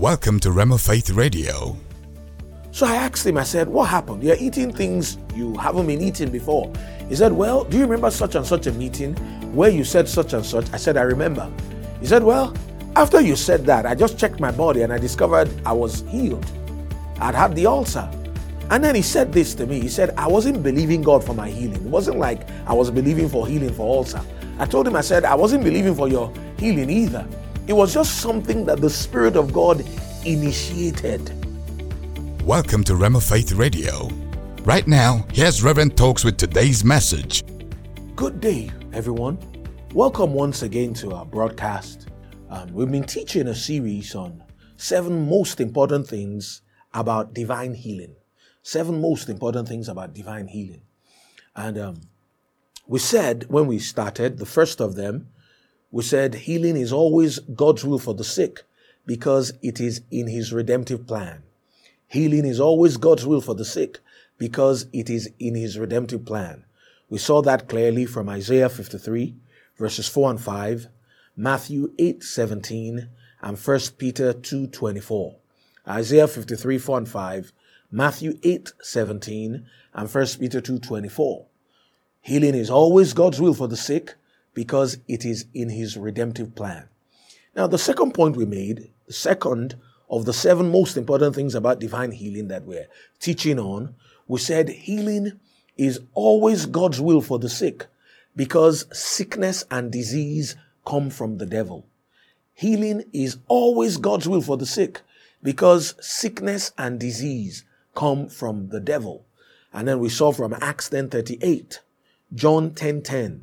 Welcome to Rhema Faith Radio. So I asked him, I said, What happened? You're eating things you haven't been eating before. He said, Well, do you remember such and such a meeting where you said such and such? I said, I remember. He said, Well, after you said that, I just checked my body and I discovered I was healed. I'd had the ulcer. And then he said this to me. He said, I wasn't believing God for my healing. It wasn't like I was believing for healing for ulcer. I told him, I said, I wasn't believing for your healing either. It was just something that the Spirit of God initiated. Welcome to Rhema Faith Radio. Right now, here's Reverend Talks with today's message. Good day, everyone. Welcome once again to our broadcast. Um, we've been teaching a series on seven most important things about divine healing. Seven most important things about divine healing. And um, we said when we started, the first of them, we said healing is always God's will for the sick because it is in his redemptive plan. Healing is always God's will for the sick because it is in his redemptive plan. We saw that clearly from Isaiah 53 verses 4 and 5, Matthew 8, 17, and 1 Peter 2, 24. Isaiah 53, 4 and 5, Matthew 8, 17, and 1 Peter 2, 24. Healing is always God's will for the sick because it is in his redemptive plan. Now, the second point we made, the second of the seven most important things about divine healing that we're teaching on, we said healing is always God's will for the sick because sickness and disease come from the devil. Healing is always God's will for the sick because sickness and disease come from the devil. And then we saw from Acts 10:38, John 10:10,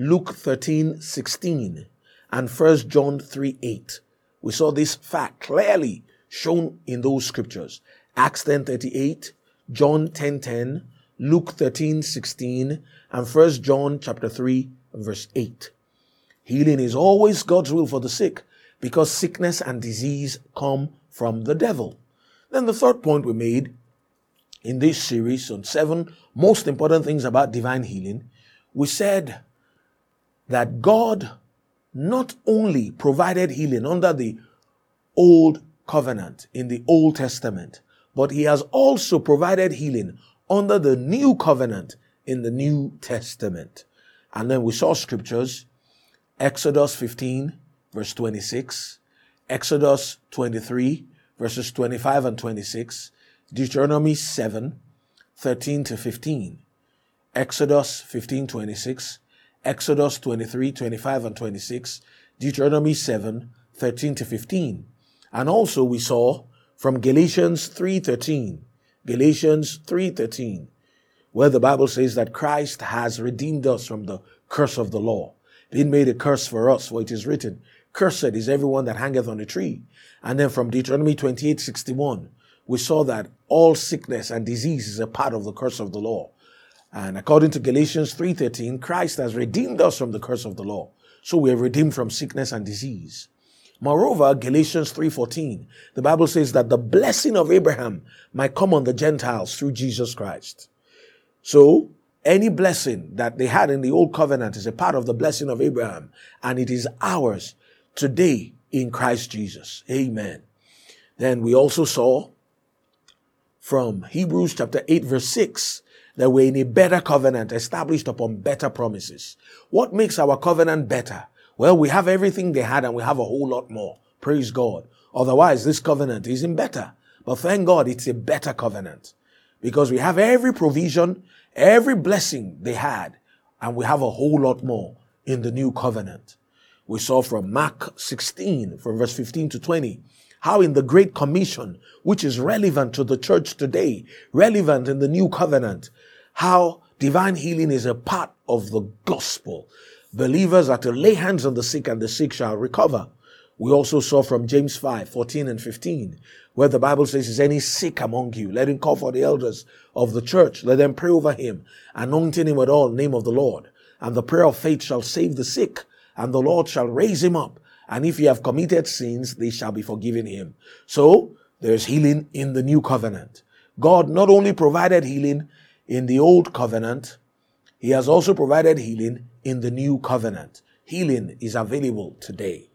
Luke 13:16, and 1 John 3, 8. We saw this fact clearly shown in those scriptures. Acts 10:38, John 10:10, Luke 13:16, and 1 John chapter 3 verse 8. Healing is always God's will for the sick because sickness and disease come from the devil. Then the third point we made in this series on seven most important things about divine healing, we said that God not only provided healing under the old covenant in the Old Testament, but he has also provided healing under the new covenant in the New Testament. And then we saw scriptures, Exodus 15, verse 26, Exodus 23, verses 25 and 26, Deuteronomy 7, 13 to 15, Exodus 15, 26, Exodus 23, 25 and 26, Deuteronomy 7, 13 to 15. And also we saw from Galatians 3:13, Galatians 3:13, where the Bible says that Christ has redeemed us from the curse of the law, being made a curse for us, for it is written, Cursed is everyone that hangeth on a tree. And then from Deuteronomy 28:61, we saw that all sickness and disease is a part of the curse of the law. And according to Galatians 3:13, Christ has redeemed us from the curse of the law. So we are redeemed from sickness and disease. Moreover, Galatians 3:14, the Bible says that the blessing of Abraham might come on the Gentiles through Jesus Christ. So, any blessing that they had in the old covenant is a part of the blessing of Abraham, and it is ours today in Christ Jesus. Amen. Then we also saw from Hebrews chapter 8 verse 6 that we're in a better covenant established upon better promises. What makes our covenant better? Well, we have everything they had and we have a whole lot more. Praise God. Otherwise, this covenant isn't better. But thank God it's a better covenant because we have every provision, every blessing they had, and we have a whole lot more in the new covenant. We saw from Mark 16, from verse 15 to 20, how in the Great Commission, which is relevant to the church today, relevant in the new covenant, how divine healing is a part of the gospel. Believers are to lay hands on the sick and the sick shall recover. We also saw from James 5, 14 and 15, where the Bible says, is any sick among you? Let him call for the elders of the church. Let them pray over him, anointing him with all name of the Lord. And the prayer of faith shall save the sick, and the Lord shall raise him up. And if he have committed sins, they shall be forgiven him. So, there's healing in the new covenant. God not only provided healing in the old covenant, he has also provided healing in the new covenant. Healing is available today.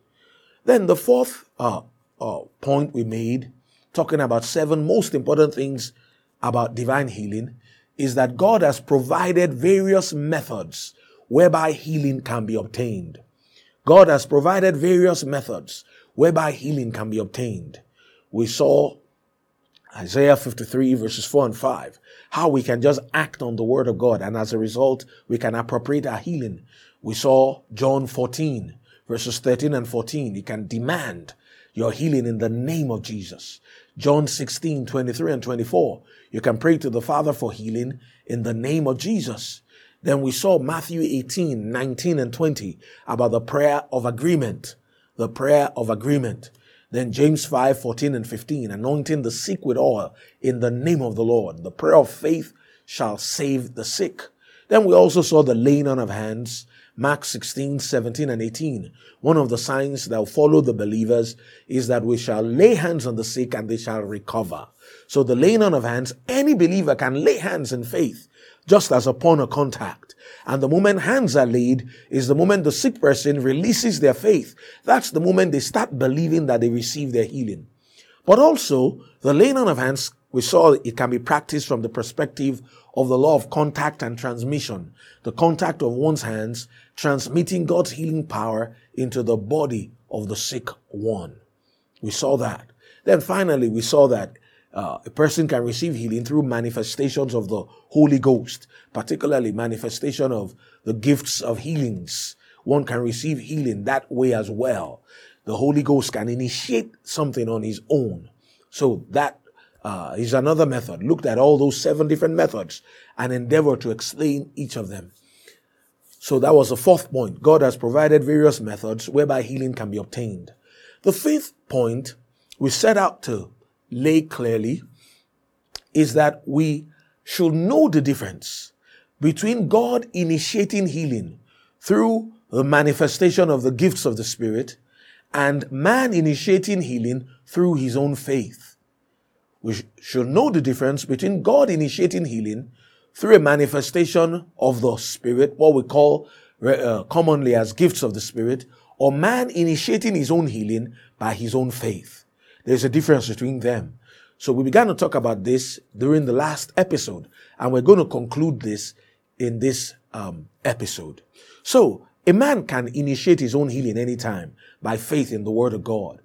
Then the fourth uh, uh, point we made, talking about seven most important things about divine healing, is that God has provided various methods whereby healing can be obtained. God has provided various methods whereby healing can be obtained. We saw Isaiah 53 verses 4 and 5, how we can just act on the word of God and as a result, we can appropriate our healing. We saw John 14 verses 13 and 14. You can demand your healing in the name of Jesus. John 16, 23 and 24. You can pray to the Father for healing in the name of Jesus. Then we saw Matthew 18, 19 and 20 about the prayer of agreement. The prayer of agreement. Then James 5, 14 and 15, anointing the sick with oil in the name of the Lord. The prayer of faith shall save the sick. Then we also saw the laying on of hands Mark 16, 17, and 18. One of the signs that will follow the believers is that we shall lay hands on the sick and they shall recover. So the laying on of hands, any believer can lay hands in faith, just as upon a contact. And the moment hands are laid is the moment the sick person releases their faith. That's the moment they start believing that they receive their healing. But also, the laying on of hands, we saw it can be practiced from the perspective of the law of contact and transmission. The contact of one's hands transmitting God's healing power into the body of the sick one. We saw that. Then finally, we saw that uh, a person can receive healing through manifestations of the Holy Ghost, particularly manifestation of the gifts of healings. One can receive healing that way as well. The Holy Ghost can initiate something on his own. So that uh, is another method. Looked at all those seven different methods and endeavor to explain each of them. So that was the fourth point. God has provided various methods whereby healing can be obtained. The fifth point we set out to lay clearly is that we should know the difference between God initiating healing through the manifestation of the gifts of the Spirit and man initiating healing through his own faith. We should know the difference between God initiating healing through a manifestation of the Spirit, what we call uh, commonly as gifts of the Spirit, or man initiating his own healing by his own faith. There's a difference between them. So we began to talk about this during the last episode, and we're going to conclude this in this um, episode. So a man can initiate his own healing anytime by faith in the Word of God.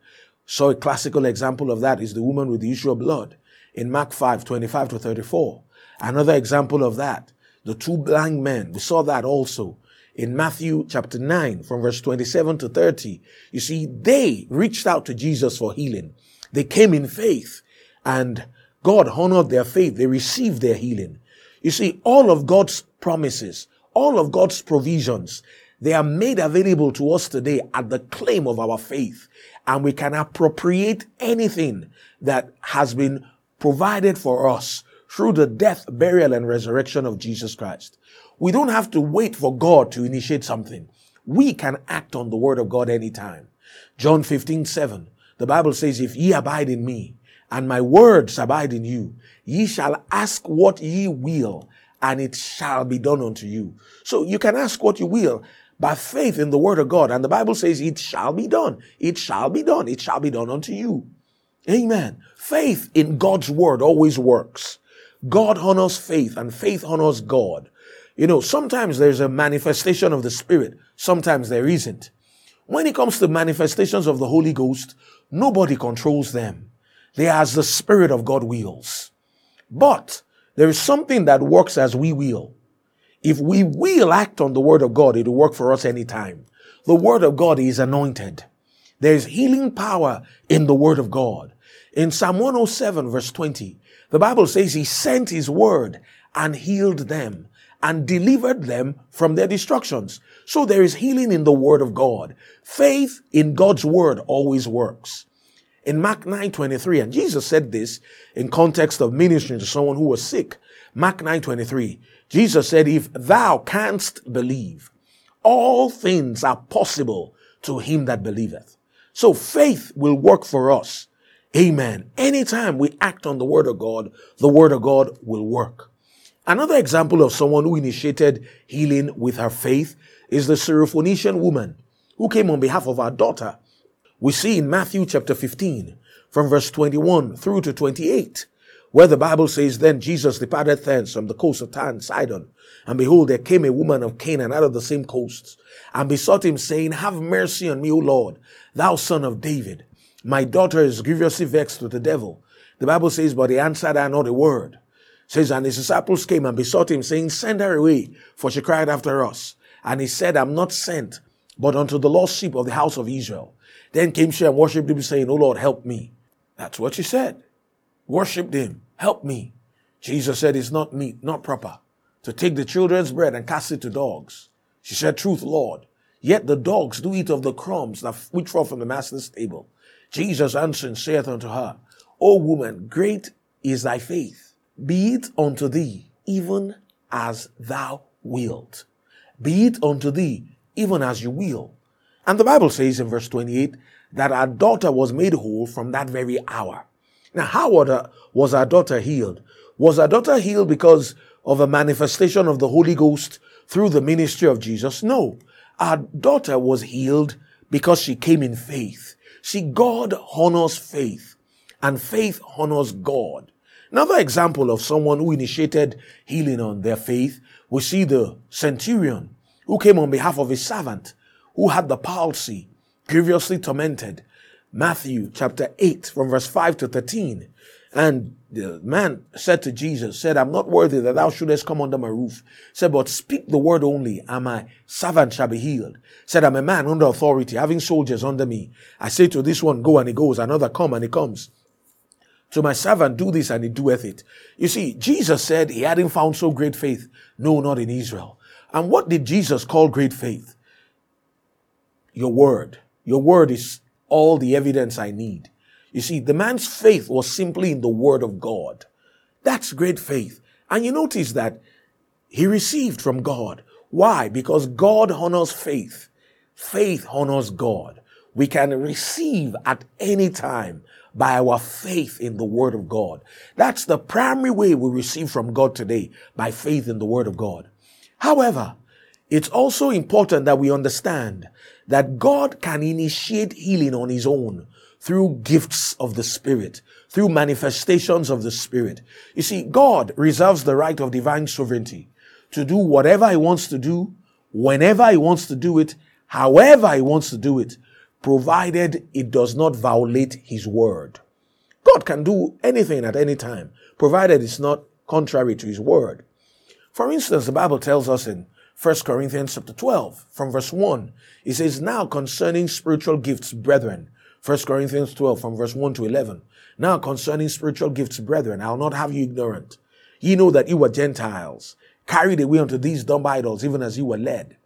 So a classical example of that is the woman with the issue of blood in Mark 5, 25 to 34. Another example of that, the two blind men, we saw that also in Matthew chapter 9 from verse 27 to 30. You see, they reached out to Jesus for healing. They came in faith and God honored their faith. They received their healing. You see, all of God's promises, all of God's provisions, they are made available to us today at the claim of our faith. And we can appropriate anything that has been provided for us through the death, burial, and resurrection of Jesus Christ. We don't have to wait for God to initiate something. We can act on the word of God anytime. John 15, 7. The Bible says, if ye abide in me, and my words abide in you, ye shall ask what ye will, and it shall be done unto you. So you can ask what you will by faith in the word of God. And the Bible says, it shall be done. It shall be done. It shall be done unto you. Amen. Faith in God's word always works. God honors faith and faith honors God. You know, sometimes there's a manifestation of the Spirit, sometimes there isn't. When it comes to manifestations of the Holy Ghost, nobody controls them. They are as the Spirit of God wills. But there is something that works as we will. If we will act on the Word of God, it will work for us anytime. The Word of God is anointed. There is healing power in the Word of God. In Psalm 107 verse 20, the Bible says he sent his word and healed them and delivered them from their destructions. So there is healing in the word of God. Faith in God's word always works. In Mark 9:23, and Jesus said this in context of ministering to someone who was sick. Mark 9:23, Jesus said, "If thou canst believe, all things are possible to him that believeth." So faith will work for us Amen. Anytime we act on the word of God, the word of God will work. Another example of someone who initiated healing with her faith is the Syrophoenician woman who came on behalf of her daughter We see in Matthew chapter 15 from verse 21 through to 28 where the Bible says, Then Jesus departed thence from the coast of Tyre and Sidon. And behold, there came a woman of Canaan out of the same coasts, and besought him, saying, Have mercy on me, O Lord, thou son of David. My daughter is grievously vexed with the devil. The Bible says, But he answered her not a word. It says, And his disciples came and besought him, saying, Send her away, for she cried after us. And he said, I'm not sent, but unto the lost sheep of the house of Israel. Then came she and worshipped him, saying, O Lord, help me. That's what she said. Worshipped him. Help me. Jesus said, It's not meet, not proper to take the children's bread and cast it to dogs. She said, Truth, Lord. Yet the dogs do eat of the crumbs that which fall from the master's table. Jesus answering saith unto her, O woman, great is thy faith. Be it unto thee even as thou wilt. Be it unto thee even as you will. And the Bible says in verse 28 that our daughter was made whole from that very hour. Now, how was our daughter healed? Was our daughter healed because of a manifestation of the Holy Ghost through the ministry of Jesus? No. Our daughter was healed because she came in faith. See, God honors faith and faith honors God. Another example of someone who initiated healing on their faith, we see the centurion who came on behalf of his servant who had the palsy, grievously tormented. Matthew chapter 8 from verse 5 to 13. And the man said to Jesus, said, I'm not worthy that thou shouldest come under my roof. Said, but speak the word only, and my servant shall be healed. Said, I'm a man under authority, having soldiers under me. I say to this one, go, and he goes, another come, and he comes. To my servant, do this, and he doeth it. You see, Jesus said he hadn't found so great faith. No, not in Israel. And what did Jesus call great faith? Your word. Your word is all the evidence I need. You see, the man's faith was simply in the word of God. That's great faith. And you notice that he received from God. Why? Because God honors faith. Faith honors God. We can receive at any time by our faith in the Word of God. That's the primary way we receive from God today, by faith in the Word of God. However, it's also important that we understand that God can initiate healing on his own through gifts of the Spirit, through manifestations of the Spirit. You see, God reserves the right of divine sovereignty to do whatever he wants to do, whenever he wants to do it, however he wants to do it, provided it does not violate his word. God can do anything at any time, provided it's not contrary to his word. For instance, the Bible tells us in 1 Corinthians chapter 12 from verse 1. It says, Now concerning spiritual gifts, brethren. 1 Corinthians 12 from verse 1 to 11. Now concerning spiritual gifts, brethren, I'll not have you ignorant. Ye know that you were Gentiles, carried away unto these dumb idols, even as you were led.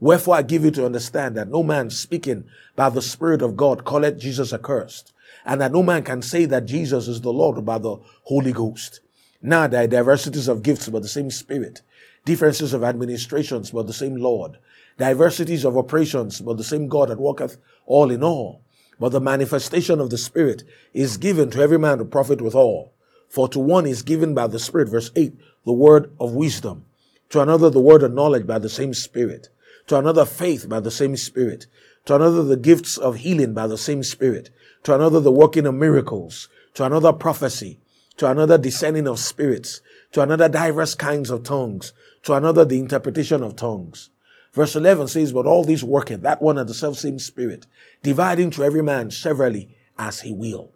Wherefore I give you to understand that no man speaking by the Spirit of God calleth Jesus accursed, and that no man can say that Jesus is the Lord by the Holy Ghost. Now there are diversities of gifts, but the same Spirit differences of administrations, but the same Lord, diversities of operations, but the same God that worketh all in all. But the manifestation of the Spirit is given to every man to profit withal. For to one is given by the Spirit, verse 8, the word of wisdom. To another, the word of knowledge by the same Spirit. To another, faith by the same Spirit. To another, the gifts of healing by the same Spirit. To another, the working of miracles. To another, prophecy. To another, discerning of spirits. To another, diverse kinds of tongues to another the interpretation of tongues. Verse 11 says, But all these worketh, that one and the self same spirit, dividing to every man severally as he will.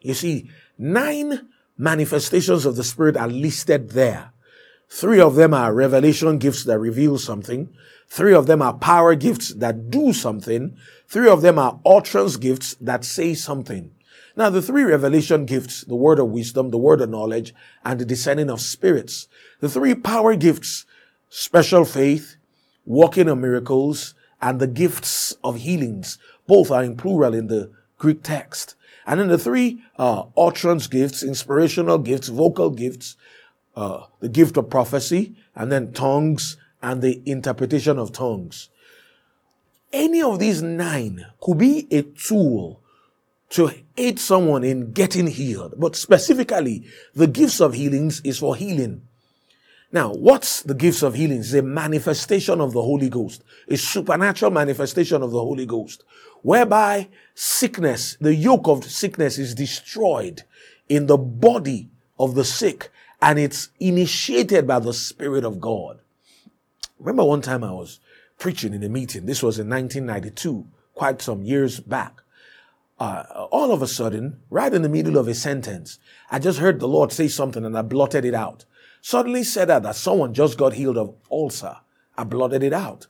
You see, nine manifestations of the Spirit are listed there. Three of them are revelation gifts that reveal something. Three of them are power gifts that do something. Three of them are utterance gifts that say something. Now, the three revelation gifts, the word of wisdom, the word of knowledge, and the discerning of spirits, the three power gifts, special faith, working of miracles, and the gifts of healings, both are in plural in the Greek text. And then the three uh, utterance gifts, inspirational gifts, vocal gifts, uh, the gift of prophecy, and then tongues and the interpretation of tongues. Any of these nine could be a tool to aid someone in getting healed. But specifically, the gifts of healings is for healing. Now, what's the gifts of healing? It's a manifestation of the Holy Ghost, a supernatural manifestation of the Holy Ghost, whereby sickness, the yoke of sickness is destroyed in the body of the sick and it's initiated by the Spirit of God. Remember one time I was preaching in a meeting. This was in 1992, quite some years back. Uh, all of a sudden, right in the middle of a sentence, I just heard the Lord say something and I blotted it out. Suddenly said that, that someone just got healed of ulcer. I blotted it out.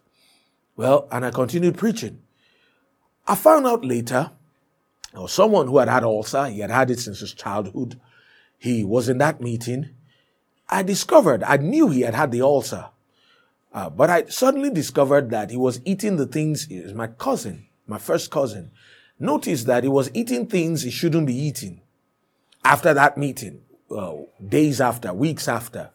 Well, and I continued preaching. I found out later, or someone who had had ulcer, he had had it since his childhood. He was in that meeting. I discovered, I knew he had had the ulcer. Uh, but I suddenly discovered that he was eating the things, is my cousin, my first cousin. Notice that he was eating things he shouldn't be eating after that meeting, uh, days after, weeks after,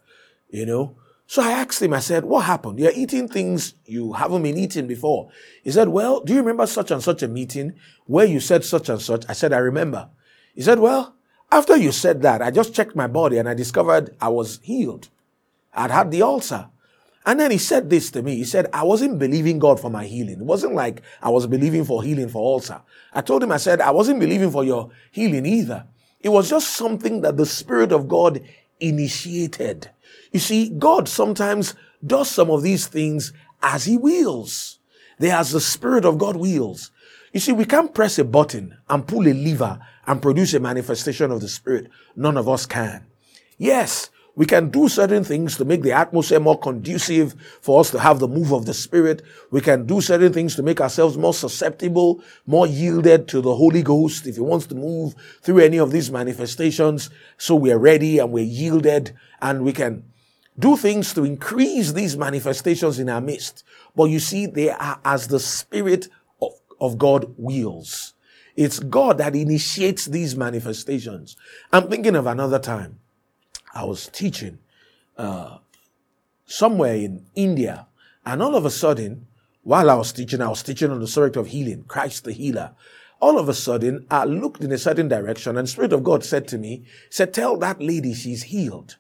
you know. So I asked him, I said, what happened? You're eating things you haven't been eating before. He said, well, do you remember such and such a meeting where you said such and such? I said, I remember. He said, well, after you said that, I just checked my body and I discovered I was healed. I'd had the ulcer. And then he said this to me. He said, I wasn't believing God for my healing. It wasn't like I was believing for healing for ulcer. I told him, I said, I wasn't believing for your healing either. It was just something that the Spirit of God initiated. You see, God sometimes does some of these things as He wills. They as the Spirit of God wills. You see, we can't press a button and pull a lever and produce a manifestation of the Spirit. None of us can. Yes, we can do certain things to make the atmosphere more conducive for us to have the move of the Spirit. We can do certain things to make ourselves more susceptible, more yielded to the Holy Ghost if He wants to move through any of these manifestations. So we're ready and we're yielded and we can do things to increase these manifestations in our midst. But you see, they are as the Spirit of, of God wills. It's God that initiates these manifestations. I'm thinking of another time. I was teaching uh, somewhere in India, and all of a sudden, while I was teaching, I was teaching on the subject of healing, Christ the healer. All of a sudden, I looked in a certain direction, and Spirit of God said to me, said, tell that lady she's healed.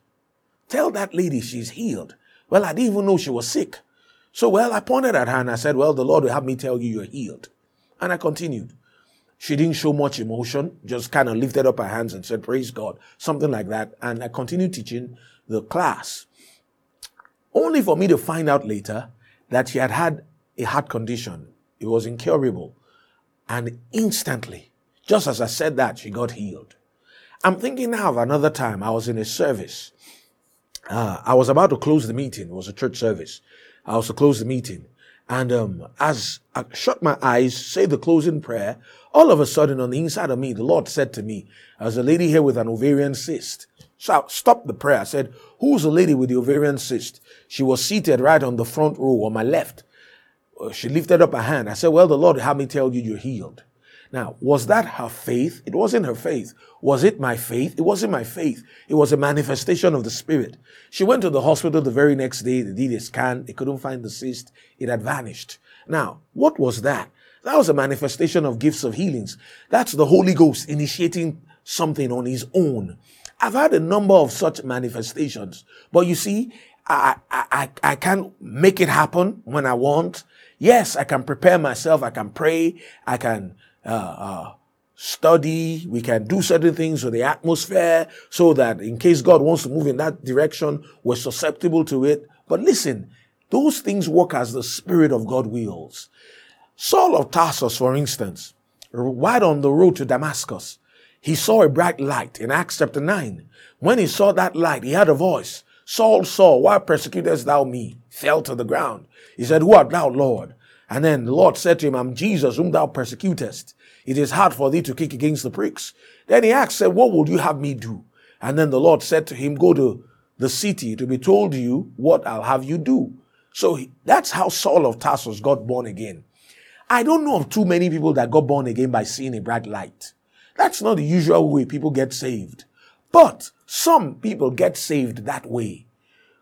Tell that lady she's healed. Well, I didn't even know she was sick. So, well, I pointed at her and I said, well, the Lord will have me tell you you're healed. And I continued. She didn't show much emotion, just kind of lifted up her hands and said, Praise God, something like that. And I continued teaching the class. Only for me to find out later that she had had a heart condition. It was incurable. And instantly, just as I said that, she got healed. I'm thinking now of another time I was in a service. Uh, I was about to close the meeting. It was a church service. I was to close the meeting. And um, as I shut my eyes, say the closing prayer, all of a sudden on the inside of me, the Lord said to me, as a lady here with an ovarian cyst. I stopped the prayer. I said, who's the lady with the ovarian cyst? She was seated right on the front row on my left. Uh, she lifted up her hand. I said, well, the Lord had me tell you you're healed. Now, was that her faith? It wasn't her faith. Was it my faith? It wasn't my faith. It was a manifestation of the Spirit. She went to the hospital the very next day. They did a scan. They couldn't find the cyst. It had vanished. Now, what was that? That was a manifestation of gifts of healings. That's the Holy Ghost initiating something on his own. I've had a number of such manifestations, but you see, I, I, I can't make it happen when I want. Yes, I can prepare myself. I can pray. I can uh, uh, study. We can do certain things with the atmosphere so that in case God wants to move in that direction, we're susceptible to it. But listen, those things work as the Spirit of God wills. Saul of Tarsus, for instance, right on the road to Damascus, he saw a bright light in Acts chapter 9. When he saw that light, he had a voice. Saul, Saul, why persecutest thou me? Fell to the ground. He said, Who art thou, Lord? And then the Lord said to him, I'm Jesus whom thou persecutest. It is hard for thee to kick against the pricks. Then he asked, said, What would you have me do? And then the Lord said to him, Go to the city to be told you what I'll have you do. So that's how Saul of Tarsus got born again. I don't know of too many people that got born again by seeing a bright light. That's not the usual way people get saved. But some people get saved that way.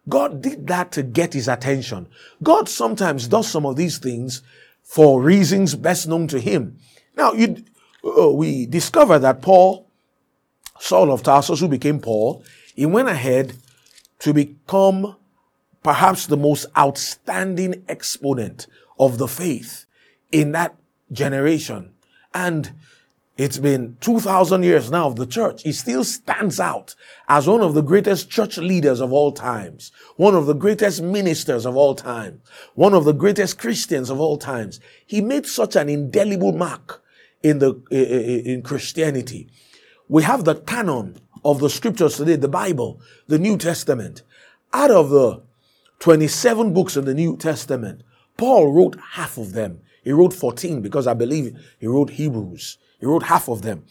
God did that to get his attention. God sometimes does some of these things for reasons best known to him. Now, you, uh, we discover that Paul, Saul of Tarsus, who became Paul, he went ahead to become perhaps the most outstanding exponent of the faith in that generation. And it's been 2000 years now of the church. He still stands out as one of the greatest church leaders of all times, one of the greatest ministers of all time, one of the greatest Christians of all times. He made such an indelible mark in the, in Christianity. We have the canon of the scriptures today, the Bible, the New Testament. Out of the 27 books in the New Testament, Paul wrote half of them. He wrote 14 because I believe he wrote Hebrews. He wrote half of them.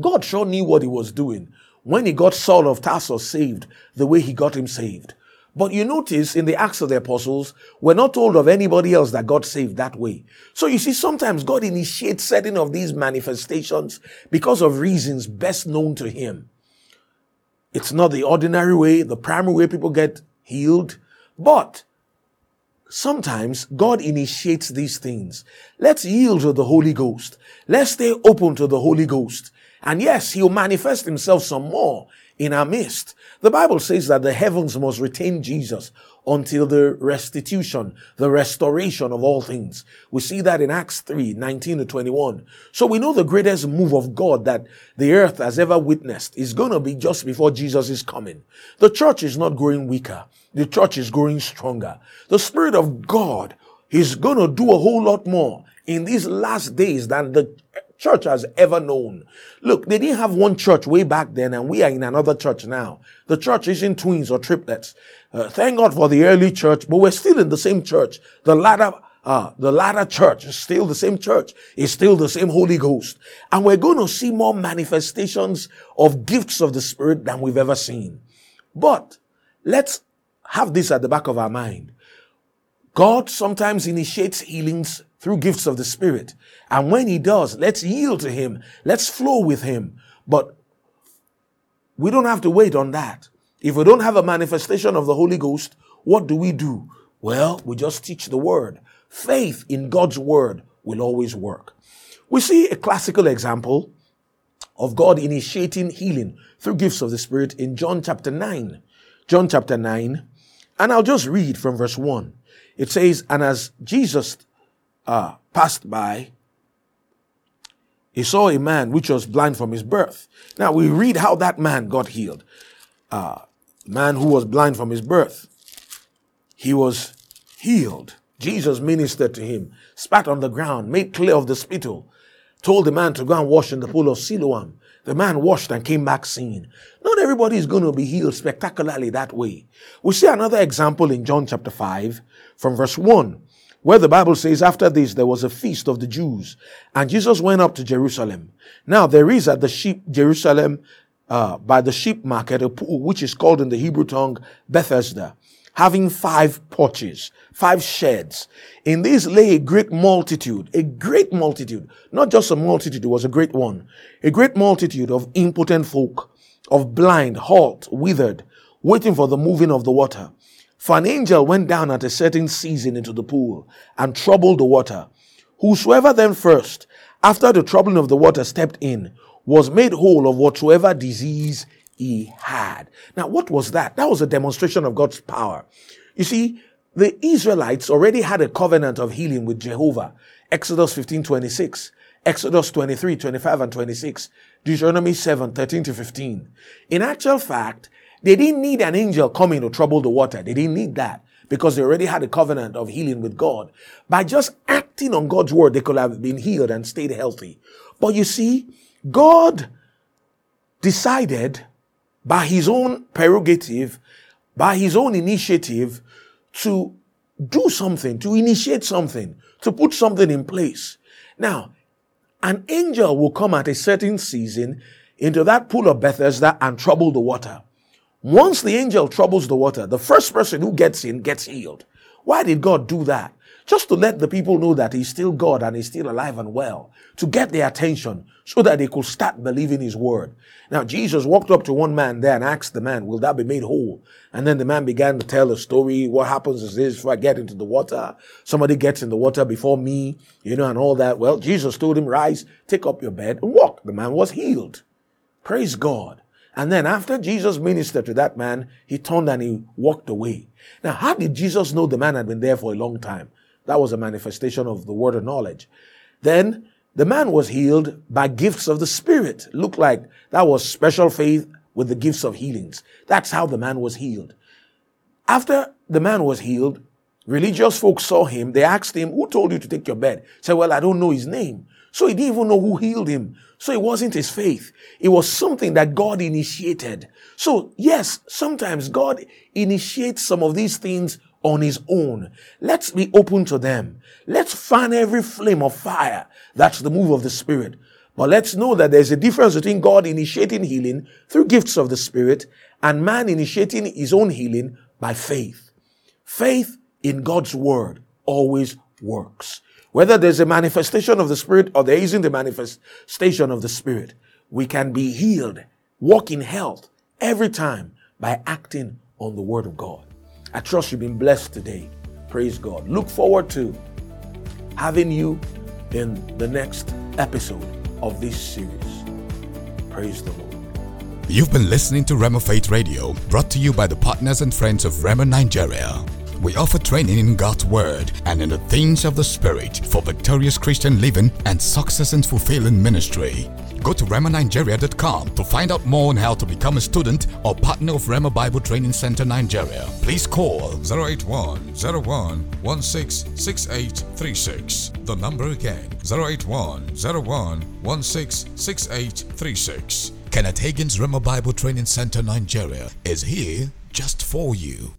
God sure knew what he was doing when he got Saul of Tarsus saved the way he got him saved. But you notice in the Acts of the Apostles, we're not told of anybody else that got saved that way. So you see, sometimes God initiates certain of these manifestations because of reasons best known to him. It's not the ordinary way, the primary way people get healed, but Sometimes God initiates these things. Let's yield to the Holy Ghost. Let's stay open to the Holy Ghost. And yes, He'll manifest Himself some more in our midst. The Bible says that the heavens must retain Jesus until the restitution, the restoration of all things. We see that in Acts 3, 19 to 21. So we know the greatest move of God that the earth has ever witnessed is going to be just before Jesus is coming. The church is not growing weaker. The church is growing stronger. The Spirit of God is going to do a whole lot more in these last days than the church has ever known. Look, they didn't have one church way back then and we are in another church now. The church isn't twins or triplets. Uh, thank God for the early church, but we're still in the same church. The latter, uh, the latter church is still the same church. It's still the same Holy Ghost. And we're going to see more manifestations of gifts of the Spirit than we've ever seen. But let's have this at the back of our mind. God sometimes initiates healings through gifts of the Spirit. And when He does, let's yield to Him. Let's flow with Him. But we don't have to wait on that. If we don't have a manifestation of the Holy Ghost, what do we do? Well, we just teach the Word. Faith in God's Word will always work. We see a classical example of God initiating healing through gifts of the Spirit in John chapter 9. John chapter 9. And I'll just read from verse 1. It says, And as Jesus uh, passed by, he saw a man which was blind from his birth. Now we read how that man got healed. Uh, man who was blind from his birth. He was healed. Jesus ministered to him, spat on the ground, made clear of the spittle, told the man to go and wash in the pool of Siloam. The man washed and came back seeing. Not everybody is going to be healed spectacularly that way. We see another example in John chapter 5 from verse 1 where the Bible says, after this, there was a feast of the Jews, and Jesus went up to Jerusalem. Now, there is at the sheep, Jerusalem, uh, by the sheep market, a pool, which is called in the Hebrew tongue Bethesda, having five porches, five sheds. In these lay a great multitude, a great multitude, not just a multitude, it was a great one, a great multitude of impotent folk, of blind, halt, withered, waiting for the moving of the water. For an angel went down at a certain season into the pool and troubled the water. Whosoever then first, after the troubling of the water, stepped in, was made whole of whatsoever disease he had. Now, what was that? That was a demonstration of God's power. You see, the Israelites already had a covenant of healing with Jehovah. Exodus 15, 26. Exodus 23, 25 and 26. Deuteronomy 7, 13 to 15. In actual fact, they didn't need an angel coming to trouble the water. They didn't need that because they already had a covenant of healing with God. By just acting on God's word, they could have been healed and stayed healthy. But you see, God decided by his own prerogative, by his own initiative to do something, to initiate something, to put something in place. Now, an angel will come at a certain season into that pool of Bethesda and trouble the water. Once the angel troubles the water, the first person who gets in gets healed. Why did God do that? Just to let the people know that He's still God and He's still alive and well. To get their attention so that they could start believing His word. Now, Jesus walked up to one man there and asked the man, Will that be made whole? And then the man began to tell a story. What happens is this if I get into the water, somebody gets in the water before me, you know, and all that. Well, Jesus told him, Rise, take up your bed and walk. The man was healed. Praise God. And then after Jesus ministered to that man, he turned and he walked away. Now, how did Jesus know the man had been there for a long time? That was a manifestation of the word of knowledge. Then the man was healed by gifts of the Spirit. Looked like that was special faith with the gifts of healings. That's how the man was healed. After the man was healed, religious folks saw him. They asked him, Who told you to take your bed? He said, Well, I don't know his name. So he didn't even know who healed him. So it wasn't his faith. It was something that God initiated. So yes, sometimes God initiates some of these things on his own. Let's be open to them. Let's fan every flame of fire. That's the move of the Spirit. But let's know that there's a difference between God initiating healing through gifts of the Spirit and man initiating his own healing by faith. Faith in God's word always works. Whether there's a manifestation of the Spirit or there isn't a manifestation of the Spirit, we can be healed, walk in health every time by acting on the word of God. I trust you've been blessed today. Praise God. Look forward to having you in the next episode of this series. Praise the Lord. You've been listening to Rhema Faith Radio, brought to you by the partners and friends of Rhema Nigeria. We offer training in God's Word and in the things of the Spirit for victorious Christian living and success in fulfilling ministry. Go to RhemaNigeria.com to find out more on how to become a student or partner of Rhema Bible Training Center Nigeria. Please call 081 01 166836. The number again 081 01 166836. Kenneth Hagin's Rhema Bible Training Center Nigeria is here just for you.